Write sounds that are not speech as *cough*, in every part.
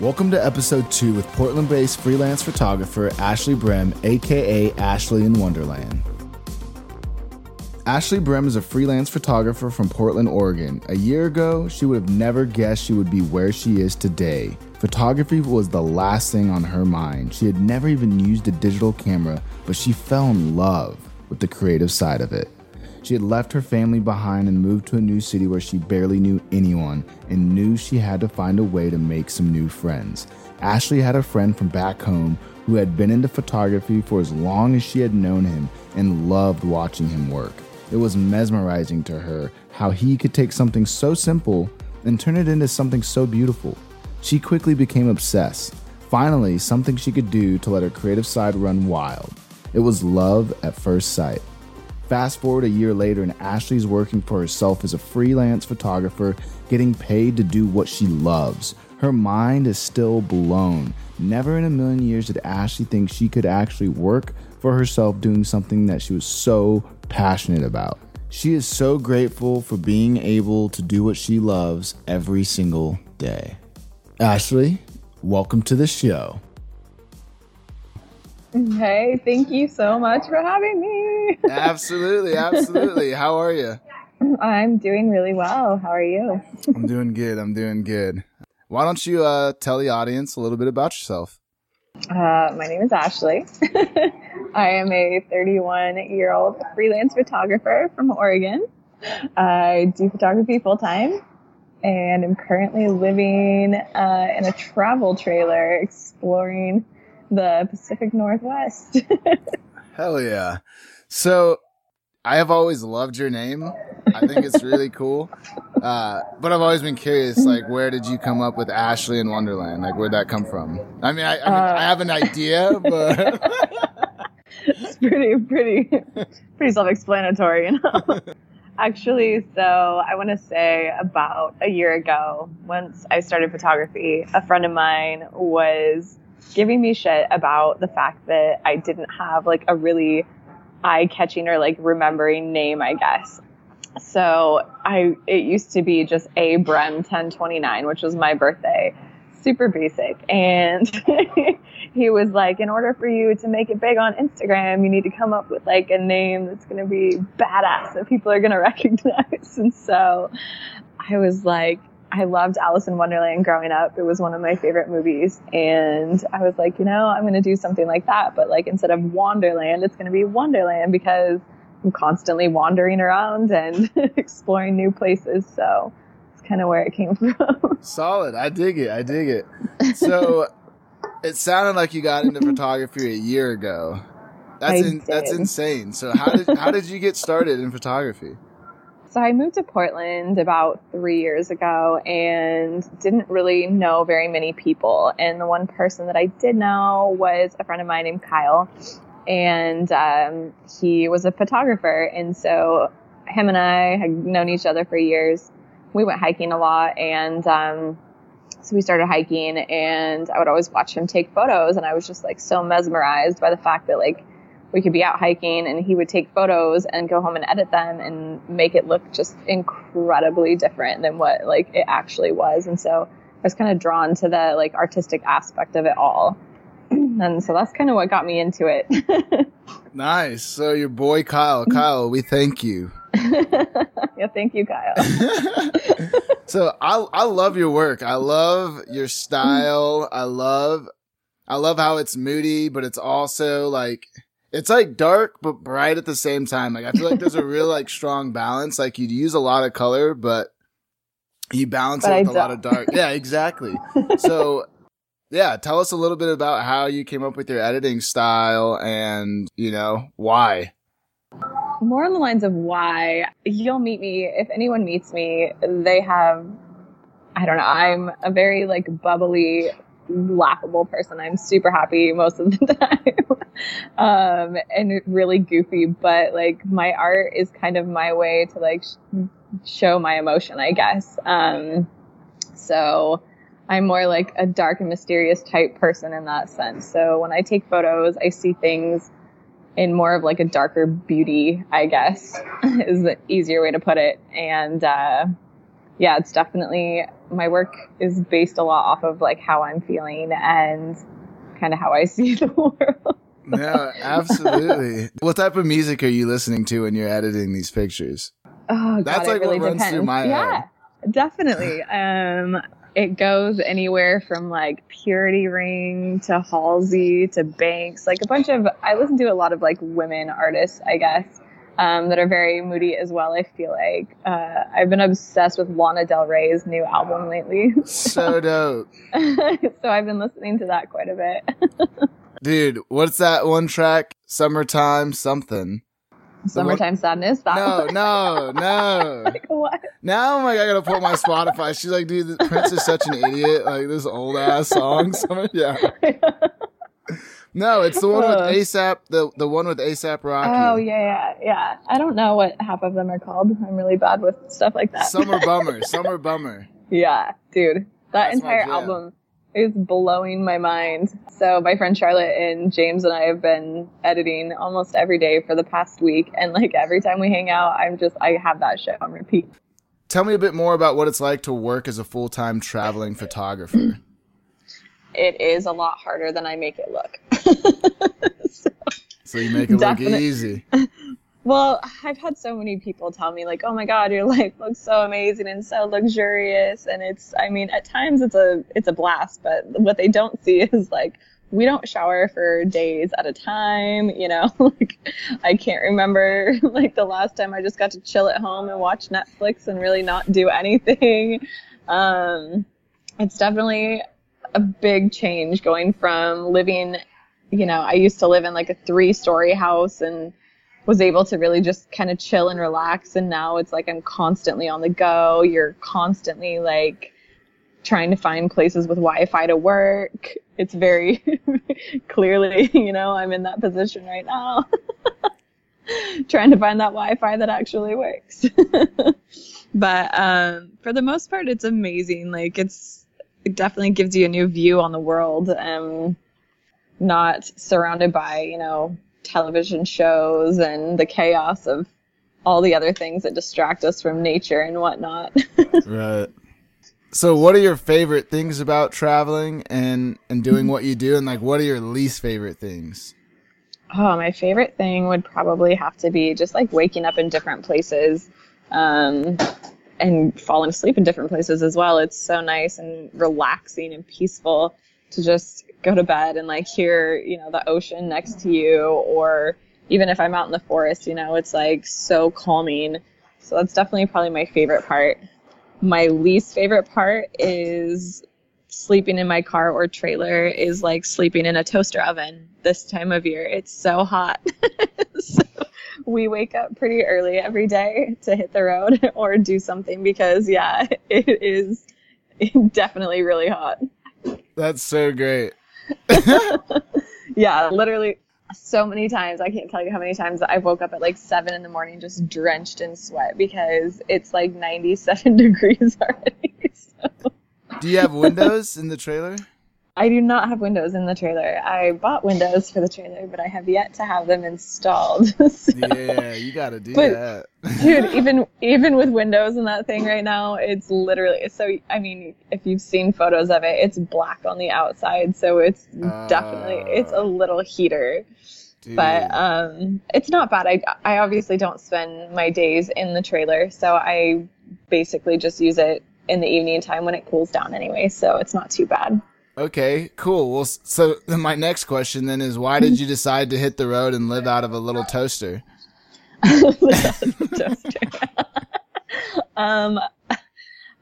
Welcome to episode two with Portland based freelance photographer Ashley Brem, aka Ashley in Wanderland. Ashley Brem is a freelance photographer from Portland, Oregon. A year ago, she would have never guessed she would be where she is today. Photography was the last thing on her mind. She had never even used a digital camera, but she fell in love with the creative side of it. She had left her family behind and moved to a new city where she barely knew anyone and knew she had to find a way to make some new friends. Ashley had a friend from back home who had been into photography for as long as she had known him and loved watching him work. It was mesmerizing to her how he could take something so simple and turn it into something so beautiful. She quickly became obsessed. Finally, something she could do to let her creative side run wild. It was love at first sight. Fast forward a year later, and Ashley's working for herself as a freelance photographer, getting paid to do what she loves. Her mind is still blown. Never in a million years did Ashley think she could actually work for herself doing something that she was so passionate about. She is so grateful for being able to do what she loves every single day. Ashley, welcome to the show. Hey, thank you so much for having me. absolutely, absolutely. *laughs* How are you? I'm doing really well. How are you? I'm doing good. I'm doing good. Why don't you uh, tell the audience a little bit about yourself? Uh, my name is Ashley. *laughs* I am a 31 year old freelance photographer from Oregon. I do photography full time and I'm currently living uh, in a travel trailer exploring the Pacific Northwest. *laughs* Hell yeah. So I have always loved your name. I think it's really cool. *laughs* Uh, but I've always been curious, like, where did you come up with Ashley in Wanderland? Like, where'd that come from? I mean, I, I, mean, uh, I have an idea, but *laughs* it's pretty, pretty, pretty self-explanatory, you know. Actually, so I want to say about a year ago, once I started photography, a friend of mine was giving me shit about the fact that I didn't have like a really eye catching or like remembering name, I guess. So I, it used to be just A Brem 1029, which was my birthday. Super basic. And *laughs* he was like, in order for you to make it big on Instagram, you need to come up with like a name that's going to be badass that people are going *laughs* to recognize. And so I was like, I loved Alice in Wonderland growing up. It was one of my favorite movies. And I was like, you know, I'm going to do something like that. But like instead of Wanderland, it's going to be Wonderland because I'm constantly wandering around and *laughs* exploring new places. So it's kind of where it came *laughs* from. Solid. I dig it. I dig it. So *laughs* it sounded like you got into photography a year ago. That's in, that's insane. So how did how did you get started in photography? So I moved to Portland about three years ago and didn't really know very many people. And the one person that I did know was a friend of mine named Kyle. And um, he was a photographer. And so him and I had known each other for years. We went hiking a lot. And um, so we started hiking and I would always watch him take photos. And I was just like so mesmerized by the fact that like we could be out hiking and he would take photos and go home and edit them and make it look just incredibly different than what like it actually was. And so i was kind of drawn to the like artistic aspect of it all. *clears throat* And so that's kind of what got me into it. *laughs* Nice. So your boy kyle. Kyle we thank you. *laughs* Yeah thank you kyle. *laughs* So I, I love your work. I love your style. I love i love how it's moody but it's also like it's like dark but bright at the same time. Like I feel like there's a real like strong balance. Like you'd use a lot of color, but you balance but it with a lot of dark. Yeah, exactly. so yeah, tell us a little bit about how you came up with your editing style and, you know, why. More on the lines of why you'll meet me. If anyone meets me, they have, I don't know, I'm a very like bubbly, laughable person. I'm super happy most of the *laughs* time. um, and really goofy, but like my art is kind of my way to like sh- show my emotion, I guess. Um, so I'm more like a dark and mysterious type person in that sense. So when I take photos, I see things in more of like a darker beauty, I guess, *laughs* is the easier way to put it. And, uh, yeah, it's definitely my work is based a lot off of like how I'm feeling and kind of how I *laughs* see the world. yeah, absolutely. what type of music are you listening to when you're editing these pictures? Oh, God, That's like really what runs depends. through my yeah, head. definitely. Um, it goes anywhere from like Purity Ring to Halsey to Banks, like a bunch of. I listen to a lot of like women artists, I guess, um, that are very moody as well. I feel like uh, I've been obsessed with Lana Del Rey's new album lately, So *laughs* dope. so I've been listening to that quite a bit. *laughs* Dude, what's that one track? Summertime something. Summertime Sadness. That No, one. no, *laughs* no. like what? Now I'm like, I gotta pull my Spotify. She's like, dude, Prince is such an idiot. Like this old ass song. Summer- yeah. No, it's the one with. ASAP. The the one with ASAP Rocky. Oh yeah, yeah, yeah. I don't know what half of them are called. I'm really bad with stuff like that. Summer *laughs* bummer. Summer bummer. yeah, dude, that That's entire album is blowing my mind. So my friend Charlotte and James and I have been editing almost every day for the past week, and like every time we hang out, I'm just I have that shit on repeat. Tell me a bit more about what it's like to work as a full time traveling photographer. It is a lot harder than I make it look. So- *laughs* So you make it look easy. *laughs* Well, I've had so many people tell me like, "Oh my god, your *laughs* life looks so amazing and so luxurious." And it's I mean, at times it's a it's a blast, but what they don't see is like we don't shower for days at a time, you know? like I can't remember like the last time I just got to chill at home and watch Netflix and really not do anything. Um it's definitely a big change going from living, you know, I used to live in like a three-story house and was able to really just kind of chill and relax and now it's like I'm constantly on the go. You're constantly like trying to find places with Wi-Fi to work. It's very *laughs* clearly, you know, I'm in that position right now. *laughs* trying to find that Wi-Fi that actually works. *laughs* but um for the most part it's amazing. Like it's it definitely gives you a new view on the world. Um not surrounded by, you know, television shows and the chaos of all the other things that distract us from nature and whatnot. *laughs* Right. So what are your favorite things about traveling and and doing what you do and like what are your least favorite things? oh, my favorite thing would probably have to be just like waking up in different places um, and falling asleep in different places as well. It's so nice and relaxing and peaceful to just go to bed and like hear, you know, the ocean next to you or even if I'm out in the forest, you know, it's like so calming. So that's definitely probably my favorite part. My least favorite part is sleeping in my car or trailer is like sleeping in a toaster oven this time of year. It's so hot. *laughs* so we wake up pretty early every day to hit the road *laughs* or do something because yeah, *laughs* it is definitely really hot. That's so great. *laughs* Yeah, literally so many times. I can't tell you how many times I've woke up at like seven in the morning just drenched in sweat because it's like 97 *laughs* degrees already. So. Do you have windows in the trailer? I do not have windows in the trailer. I bought windows for the trailer, but I have yet to have them installed. *laughs* So- Yeah, you got to do But- that. dude, *laughs* even even with windows in that thing right now, it's literally so. I mean, if you've seen photos of it, it's black on the outside, so it's definitely it's a little heater. Dude. But um, it's not bad. I I obviously don't spend my days in the trailer, so I basically just use it in the evening time when it cools down anyway. So it's not too bad. Okay, cool. Well, so *laughs* then my next question then is why did you *laughs* decide to hit the road and live out of a little toaster? *laughs* Toaster. um,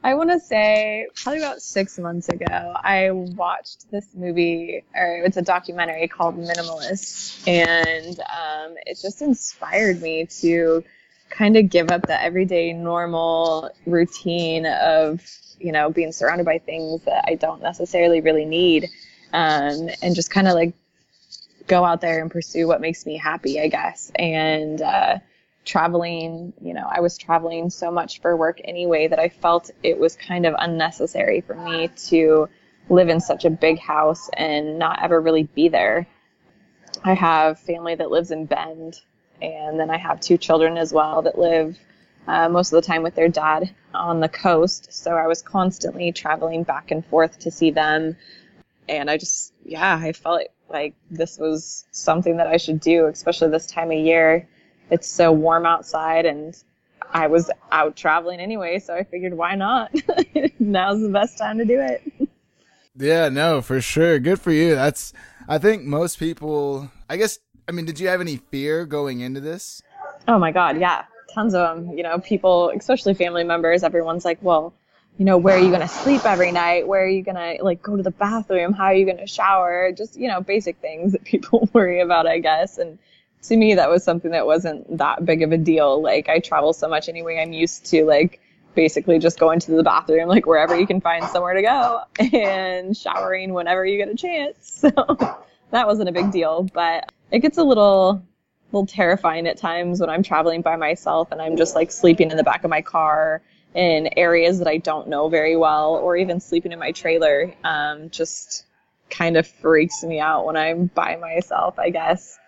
I want to say probably about six months ago, I watched this movie, or it's a documentary called Minimalist, and um, it just inspired me to kind of give up the everyday normal routine of you know being surrounded by things that I don't necessarily really need, um, and just kind of like go out there and pursue what makes me happy, I guess, and. Uh, traveling, you know, I was traveling so much for work anyway that I felt it was kind of unnecessary for me to live in such a big house and not ever really be there. I have family that lives in Bend, and then I have two children as well that live uh, most of the time with their dad on the coast. So I was constantly traveling back and forth to see them. And I just, yeah, I felt like this was something that I should do, especially this time of year. It's so warm outside and I was out traveling anyway, so I figured why not? *laughs* Now's the best time to do it. Yeah, no, for sure. Good for you. That's I think most people I guess I mean, did you have any fear going into this? Oh my god, yeah. Tons of them. You know, people, especially family members, everyone's like, "Well, you know, where are you going to sleep every night? Where are you going to like go to the bathroom? How are you going to shower? Just, you know, basic things that *laughs* people *laughs* worry about, I guess. And to me, that was something that wasn't that big of a deal. Like I travel so much anyway. I'm used to like basically just going to the bathroom, like wherever you can find somewhere to go *laughs* and showering whenever you get a chance. So that wasn't a big deal, but it gets a little, little terrifying at times when I'm traveling by myself and I'm just like sleeping in the back of my car in areas that I don't know very well, or even sleeping in my trailer. Um, just kind of freaks me out when I'm by myself, I guess.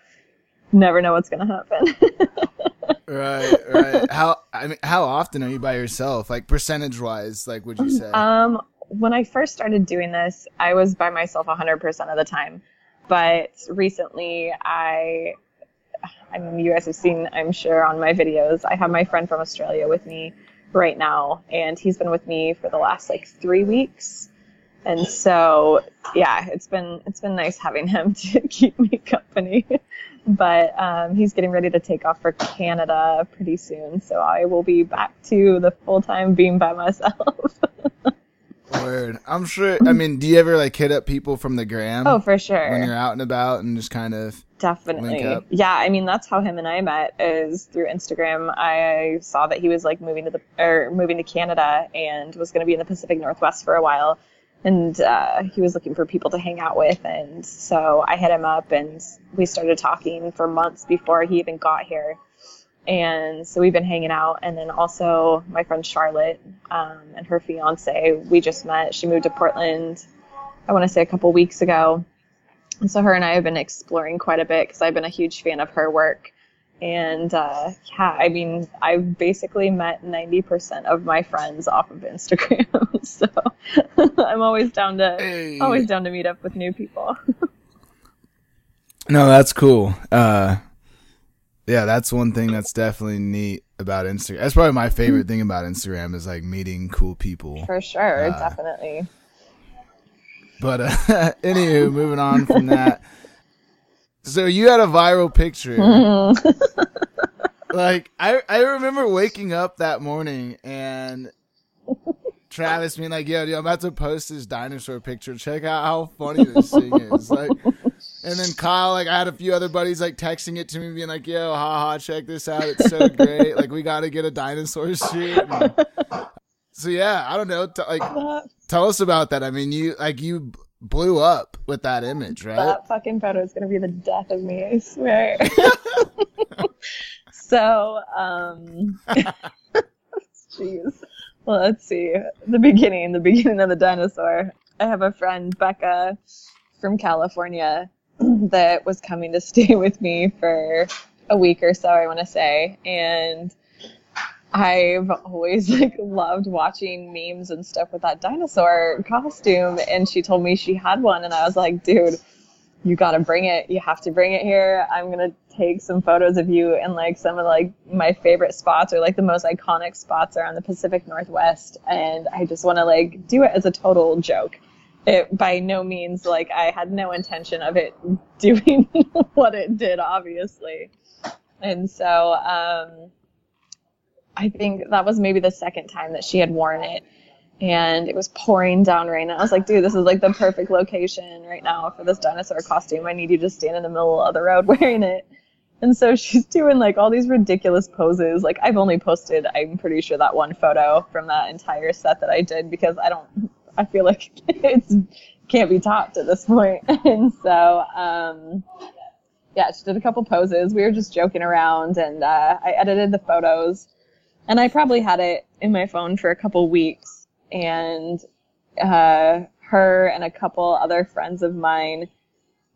Never know what's going to happen. *laughs* right, right. How I mean, how often are you by yourself? Like percentage wise, like would you say? Um, when I first started doing this, I was by myself 100% of the time. But recently, I, I mean, you guys have seen, I'm sure, on my videos, I have my friend from Australia with me right now, and he's been with me for the last like three weeks. And so, yeah, it's been it's been nice having him *laughs* to keep me company. but um, he's getting ready to take off for Canada pretty soon, so I will be back to the full time being by myself. *laughs* Word. I'm sure. I mean, do you ever like hit up people from the gram? Oh, for sure. When you're out and about and just kind of definitely. Yeah, I mean that's how him and I met is through Instagram. I saw that he was like moving to the or moving to Canada and was going to be in the Pacific Northwest for a while, and uh, he was looking for people to hang out with, and so I hit him up and we started talking for months before he even got here and so we've been hanging out. And then also my friend charlotte um, and her fiance we just met. She moved to portland i want to say a couple weeks ago. And so her and i have been exploring quite a bit because i've been a huge fan of her work. And uh, yeah i mean i've basically met 90% of my friends off of instagram. *laughs* So *laughs* i'm always down to hey. always down to meet up with new people. *laughs* No that's cool. Uh yeah, that's one thing that's definitely neat about Instagram. That's probably my favorite thing about Instagram is like meeting cool people. For sure, uh, definitely. But uh, *laughs* anywho, moving on from that. So you had a viral picture. *laughs* like I I remember waking up that morning and Travis being like, "Yo, dude, I'm about to post this dinosaur picture. Check out how funny this thing is." Like and then Kyle, like, I had a few other buddies like texting it to me, being like, "Yo, haha, check this out! It's so *laughs* great! like, we got to get a dinosaur shoot." And, so yeah, I don't know. T- like, tell us about that. I mean, you like you blew up with that image, right? That fucking photo is gonna be the death of me. I swear. *laughs* so, um, jeez. Well, let's see. The beginning, the beginning of the dinosaur. I have a friend, Becca, from California, *clears throat* that was coming to *laughs* stay with me for a week or so, I want to say. And I've always *laughs* like loved watching memes and stuff with that dinosaur costume. And she told me she had one, and I was like, dude, you gotta bring it. You have to bring it here. I'm gonna take some photos of you in like some of like my favorite spots or like the most iconic spots around the Pacific Northwest. And I just want to like do it as a total joke it by no means like I had no intention of it *laughs* doing *laughs* what it did, obviously. And so um, I think that was maybe the second time that she had worn it. And it was pouring down rain. And I was like, dude, this is like the perfect location right now for this dinosaur costume. I need you to stand in the middle of the road *laughs* wearing it. And so she's doing like all these ridiculous poses. Like I've only posted, I'm pretty sure that one photo from that entire set that I did because I don't I feel like *laughs* it's can't be topped at this point. *laughs* and so, um, yeah, she did a couple poses. We were just joking around, and uh, I edited the photos, and I probably had it in my phone for a couple weeks. And uh, her and a couple other friends of mine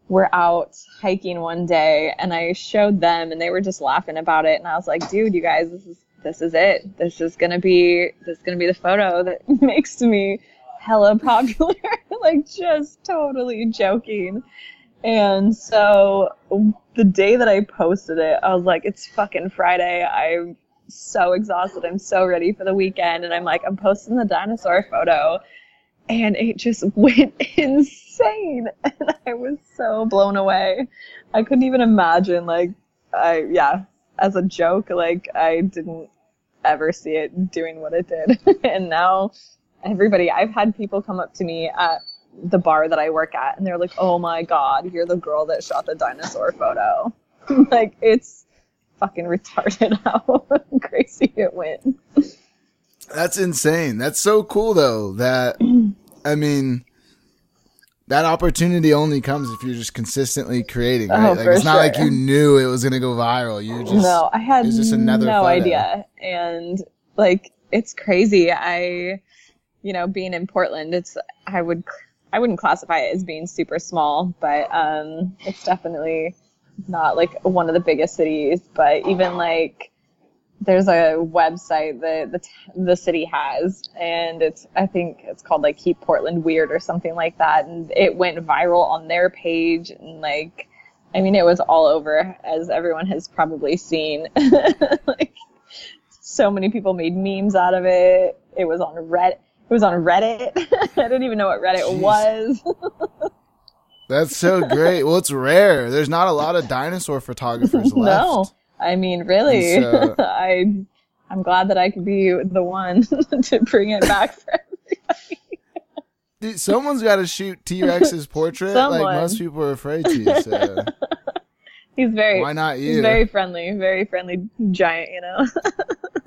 were out hiking one day, and I showed them, and they were just laughing about it. And I was like, "Dude, you guys, this is this is it. This is gonna be this is gonna be the photo that *laughs* makes me hella *laughs* popular. *laughs* like just totally joking. And so the day that I posted it, I was like, it's fucking Friday. I'm so exhausted. I'm so ready for the weekend. And I'm like, I'm posting the dinosaur photo. And it just *laughs* went insane. And I was so blown away. I couldn't even imagine, like, I, yeah, as a joke, like, I didn't ever see it doing what it did. and now everybody, I've had people come up to me at the bar that I work at, and they're like, "Oh my god, you're the girl that shot the dinosaur photo." *laughs* like it's fucking retarded *laughs* how crazy it went. That's insane. That's so cool though. That I mean, that opportunity only comes if you're just consistently creating. Right? Oh, like it's not sure. like you knew it was gonna go viral. You just no, I had just another no photo. idea, and like it's crazy. I, you know, being in Portland, it's I would I wouldn't classify it as being super small, but um, it's definitely not like one of the biggest cities. But even like there's a website that the the city has, and it's I think it's called like Keep Portland Weird or something like that, and it went viral on their page, and like I mean it was all over, as everyone has probably seen. *laughs* like so many people made memes out of it. It was on Reddit. It was on Reddit. *laughs* I didn't even know what Reddit Jeez. was. *laughs* That's so great. Well, it's rare. There's not a lot of dinosaur photographers *laughs* left. no, I mean really. So- I I'm glad that I could be the one to bring it back for everybody. Dude, someone's got to shoot T Rex's portrait. Someone. Like most people are afraid to. So He's very why not he's you? very friendly, very friendly giant, you know.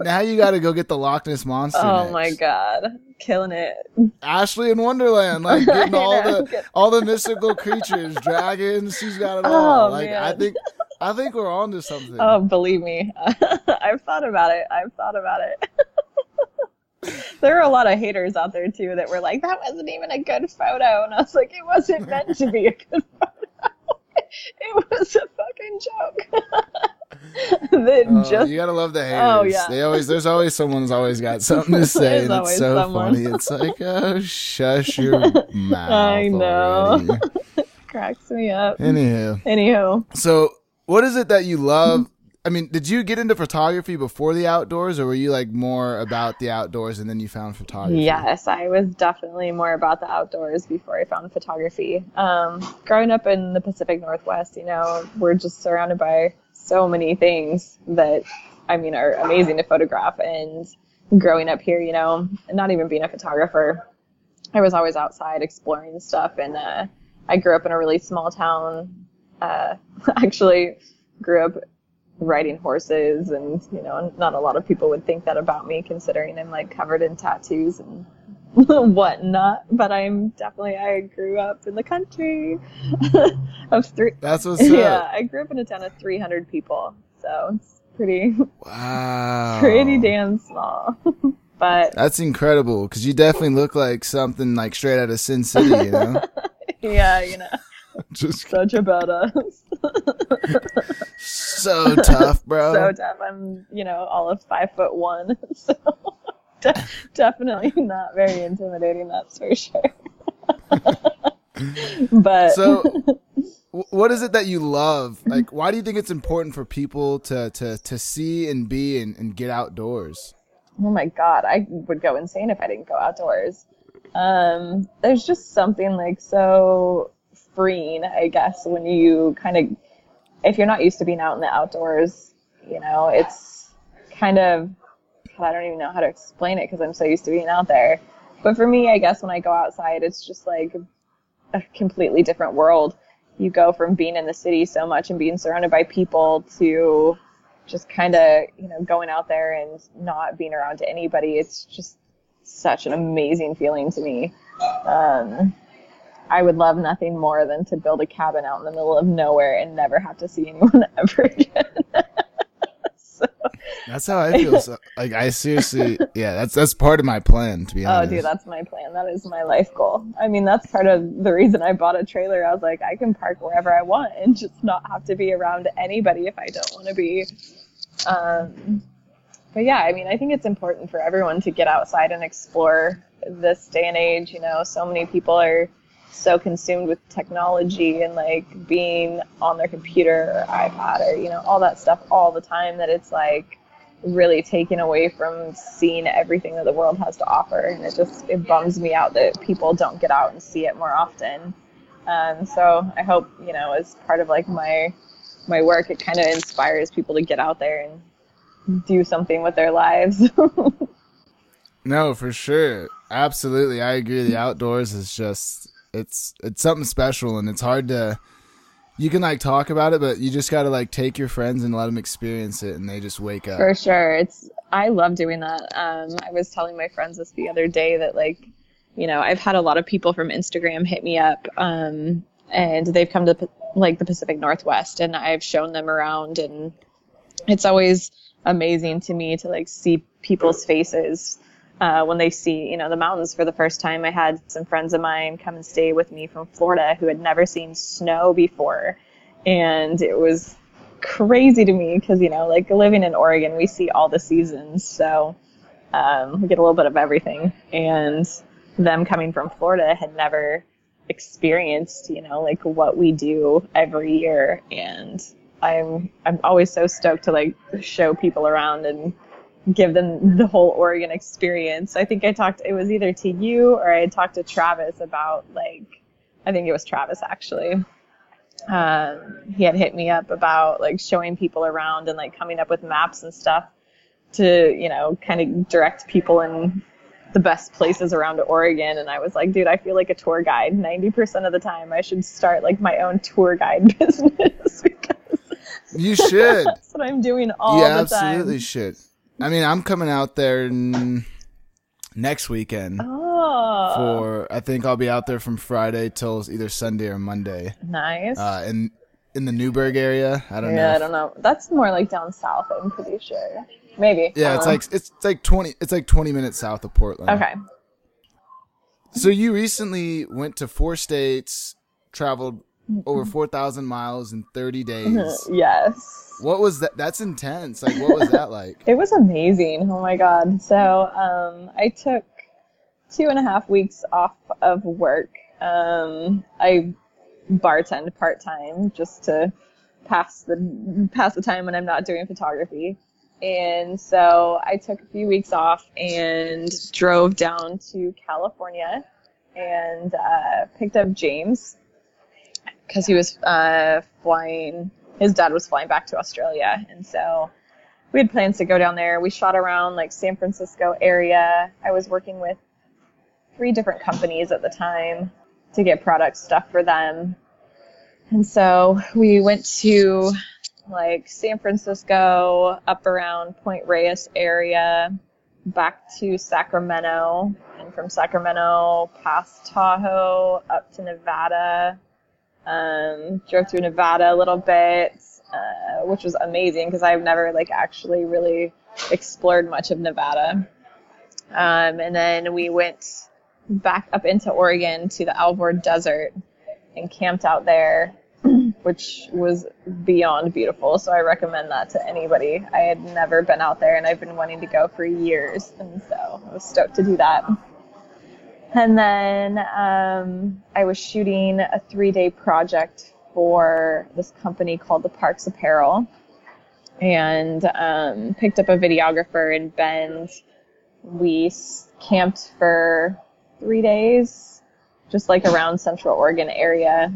Now you got to go get the Loch Ness monster. oh next. my god, killing it. Ashley in Wanderland, like *laughs* getting all know. the all the mystical creatures, dragons. She's got it *laughs* oh, all. Oh, like I think, I think we're on to something. Oh, believe me, *laughs* I've thought about it. I've thought about it. there are a lot of haters out there too that were like, "That wasn't even a good photo," and I was like, "It wasn't meant to be a good photo. it was a fucking joke." *laughs* Oh, just you gotta love the haters. Oh, yeah. They always there's always someone's always got *laughs* something to say, and it's so someone. funny. It's *laughs* like, oh, shush your mouth. I know. cracks me up. Anywho, Anywho, so what is it that you love? I mean, did you get into photography before the outdoors, or were you like more about the outdoors and then you found photography? Yes, I was definitely more about the outdoors before I found photography. Um, growing up in the Pacific Northwest, you know, we're just surrounded by so many things that, I mean, are amazing to photograph. And growing up here, you know, and not even being a photographer, I was always outside exploring stuff. And uh, I grew up in a really small town. Uh, *laughs* actually, grew up riding horses and you know not a lot of people would think that about me considering i'm like covered in tattoos and *laughs* whatnot but i'm definitely i grew up in the country *laughs* of three That's what's *laughs* yeah up. i grew up in a town of 300 people so it's pretty Wow. pretty damn small but That's incredible because you definitely look like something like straight out of Sin City, you know? yeah you know Just such a badass so tough, bro. so tough i'm you know all of five foot one so *laughs* de- definitely not very intimidating that's for sure *laughs* but So, *laughs* what is it that you love? Like, why do you think it's important for people to to to see and be and, and get outdoors? oh my god i would go insane if i didn't go outdoors um there's just something like so freeing i guess when you kind of if you're not used to being out in the outdoors you know it's kind of God, i don't even know how to explain it because i'm so used to being out there. But for me i guess when i go outside it's just like a completely different world. You go from being in the city so much and being surrounded by people to just kind of you know going out there and not being around to anybody. It's just such an amazing feeling to me. Um, i would love nothing more than to build a cabin out in the middle of nowhere and never have to see anyone *laughs* ever again so, That's how I feel. So, like, I seriously, yeah, that's that's part of my plan. To be honest. oh dude that's my plan that is my life goal i mean that's part of the reason i bought a trailer i was like i can park wherever i want and just not have to be around anybody if i don't want to be um, but yeah, I mean, I think it's important for everyone to get outside and explore this day and age. You know, so many people are so consumed with technology and like being on their computer or iPad or, you know, all that stuff all the time that it's like really taken away from seeing everything that the world has to offer. And it just, it bums me out that people don't get out and see it more often. Um, so I hope, you know, as part of like my, my work, it kind of inspires people to get out there and do something with their lives. *laughs* no, for sure. Absolutely. I agree. The outdoors is just it's it's something special and it's hard to you can like talk about it but you just got to like take your friends and let them experience it and they just wake up. For sure. It's i love doing that. Um, i was telling my friends this the other day that like you know i've had a lot of people from instagram hit me up um, and they've come to like the pacific northwest and i've shown them around and it's always amazing to me to like see people's faces uh, when they see you know the mountains for the first time. I had some friends of mine come and stay with me from Florida who had never seen snow before, and it was crazy to me because you know like living in Oregon we see all the seasons, so um, we get a little bit of everything. And them coming from Florida had never experienced you know like what we do every year and I'm I'm always so stoked to like show people around and give them the whole Oregon experience. I think I talked, it was either to you or I had talked to Travis about like, I think it was Travis actually. Um, he had hit me up about like showing people around and like coming up with maps and stuff to, you know, kind of direct people in the best places around Oregon. And I was like, dude, I feel like a tour guide. 90% of the time I should start like my own tour guide *laughs* business because you should. *laughs* that's what I'm doing all you the time. You absolutely should. I mean, I'm coming out there n- next weekend. Oh. For I think I'll be out there from Friday till either Sunday or Monday. Nice. Uh, in in the Newberg area. I don't yeah, know. Yeah, I don't know. That's more like down south. I'm pretty sure. Maybe. Yeah, it's like it's like twenty. It's like twenty minutes south of Portland. Okay. So you recently went to four states, traveled over four thousand miles in thirty *laughs* days. yes. What was that? That's intense. Like, what was that like? *laughs* it was amazing. Oh my god. So, um, I took two and a half weeks off of work. Um, I bartend part time just to pass the pass the time when I'm not doing photography. And so I took a few weeks off and drove down to California and uh, picked up James because he was uh, flying his dad was flying back to Australia, and so we had plans to go down there. We shot around like San Francisco area. I was working with three different companies at the time to get product stuff for them. And so we went to like San Francisco, up around Point Reyes area, back to Sacramento, and from Sacramento past Tahoe up to Nevada, um, drove through Nevada a little bit, uh, which was amazing because I've never like actually really explored much of Nevada. Um, and then we went back up into Oregon to the Alvord Desert and camped out there, *clears throat* which was beyond beautiful. So I recommend that to anybody. I had never been out there and I've been wanting to go for years, and so I was stoked to do that. And then um, I was shooting a three day project for this company called the Parks Apparel and um, picked up a videographer in Bend. We camped for three days, just like around Central Oregon area,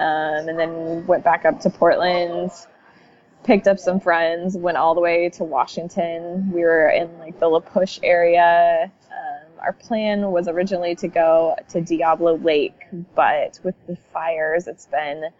um, and then went back up to Portland. Picked up some friends, went all the way to Washington. We were in like the La Push area, our plan was originally to go to Diablo Lake, but with the fires, it's been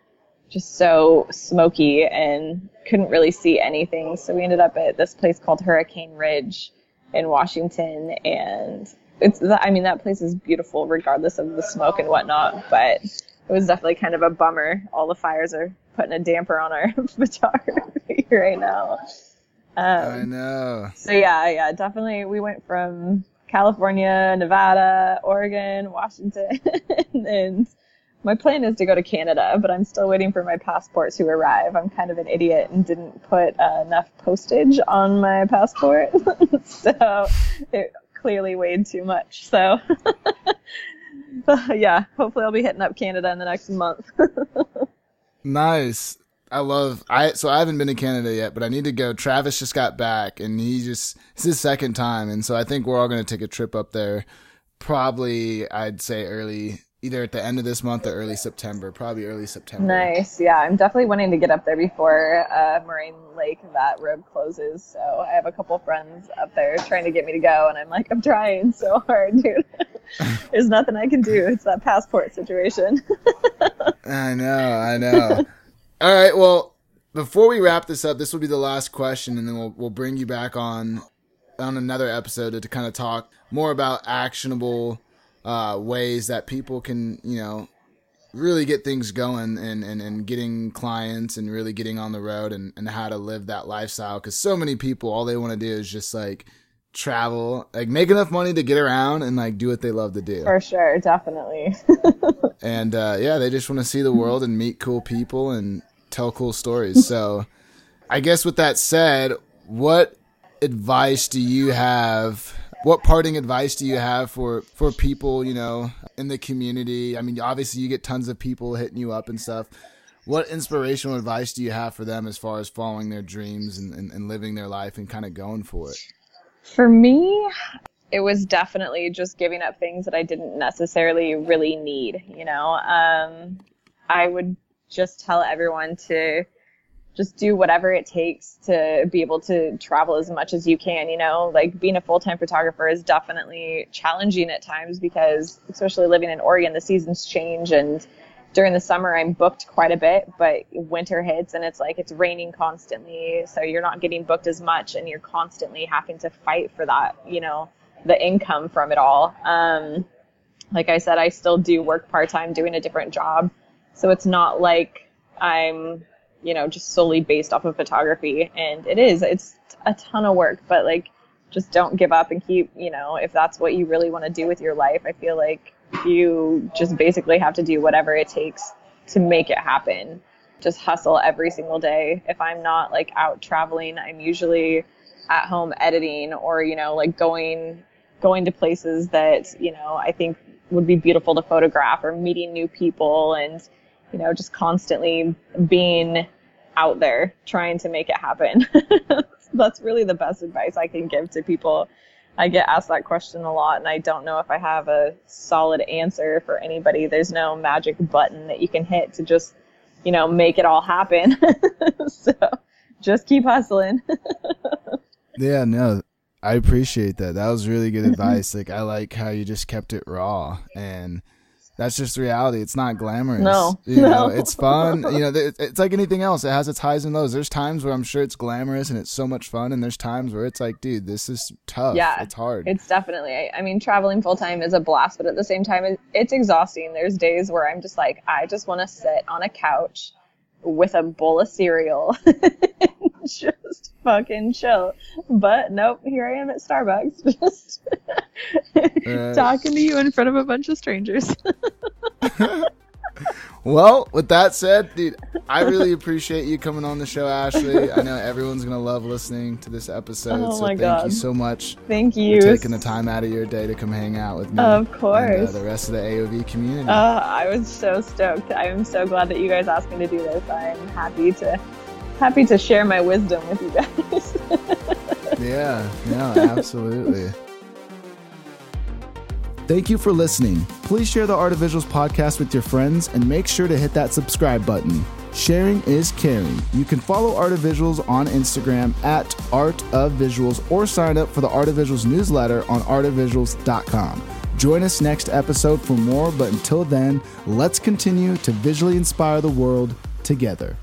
just so smoky and couldn't really see anything. So we ended up at this place called Hurricane Ridge in Washington, and it's I mean that place is beautiful regardless of the smoke and whatnot, but it was definitely kind of a bummer. All the fires are putting a damper on our *laughs* photography right now. Um, I know. So yeah, yeah, definitely. We went from California, Nevada, Oregon, Washington, *laughs* and my plan is to go to Canada, but I'm still waiting for my passport to arrive. I'm kind of an idiot and didn't put uh, enough postage on my passport, *laughs* so it clearly weighed too much. So, *laughs* yeah, hopefully I'll be hitting up Canada in the next month. nice. I love I so I haven't been to Canada yet, but I need to go. Travis just got back and he just it's his second time and so I think we're all going to take a trip up there probably I'd say early either at the end of this month or early September, probably early September. Nice. Yeah, I'm definitely wanting to get up there before uh, Moraine Lake that road closes. So I have a couple friends up there trying to get me to go, and I'm like, I'm trying so hard, dude. *laughs* There's nothing I can do. It's that passport situation. *laughs* I know. I know. All right. Well, before we wrap this up, this will be the last question, and then we'll we'll bring you back on on another episode to, to kind of talk more about actionable uh, ways that people can, you know, really get things going and, and, and getting clients and really getting on the road and, and how to live that lifestyle. Cause so many people, all they want to do is just like travel, like make enough money to get around and like do what they love to do. For sure. Definitely. *laughs* and, uh, yeah, they just want to see the world and meet cool people and tell cool stories. So I guess with that said, what advice do you have what parting advice do you have for for people you know in the community? I mean obviously you get tons of people hitting you up and stuff. What inspirational advice do you have for them as far as following their dreams and, and, and living their life and kind of going for it? For me it was definitely just giving up things that i didn't necessarily really need you know? Um, i would just tell everyone to just do whatever it takes to be able to travel as much as you can. You know, like being a full time photographer is definitely challenging at times because, especially living in Oregon, the seasons change and during the summer I'm booked quite a bit, but winter hits and it's like it's raining constantly, so you're not getting booked as much and you're constantly having to fight for that, you know, the income from it all. Um, like I said, I still do work part time doing a different job, so it's not like I'm you know, just solely based off of photography. And it is, it's a ton of work, but like, just don't give up and keep, you know, if that's what you really want to do with your life, I feel like you just basically have to do whatever it takes to make it happen. Just hustle every single day. If I'm not like out traveling, I'm usually at home editing or, you know, like going going to places that, you know, I think would be beautiful to photograph or meeting new people and you know, just constantly being out there trying to make it happen. *laughs* That's really the best advice I can give to people. I get asked that question a lot, and I don't know if I have a solid answer for anybody. There's no magic button that you can hit to just, you know, make it all happen. *laughs* so just keep hustling. *laughs* yeah, no, I appreciate that. That was really good mm-hmm. advice. Like, I like how you just kept it raw and that's just reality. It's not glamorous. No, you no. it's fun. You know, it's like anything else. It has its highs and lows. There's times where I'm sure it's glamorous and it's so much fun, and there's times where it's like, dude, this is tough. Yeah, it's hard. It's definitely. I, I mean, traveling full time is a blast, but at the same time, it, it's exhausting. There's days where I'm just like, I just want to sit on a couch with a bowl of cereal, *laughs* *laughs* just fucking chill. But nope, here I am at Starbucks, *laughs* just uh, talking to you in front of a bunch of strangers. *laughs* well, with that said, dude, I really appreciate you coming on the show, Ashley. I know everyone's gonna love listening to this episode. Oh so thank God. you so much. Thank you for taking the time out of your day to come hang out with me. Of course. And, uh, the rest of the AOV community. Uh, I was so stoked. I am so glad that you guys asked me to do this. I'm happy to happy to share my wisdom with you guys. *laughs* yeah, no, absolutely. Thank you for listening. Please share the Art of Visuals podcast with your friends and make sure to hit that subscribe button. Sharing is caring. You can follow Art of Visuals on Instagram at Art of Visuals or sign up for the Art of Visuals newsletter on artofvisuals.com. Join us next episode for more, but until then, let's continue to visually inspire the world together.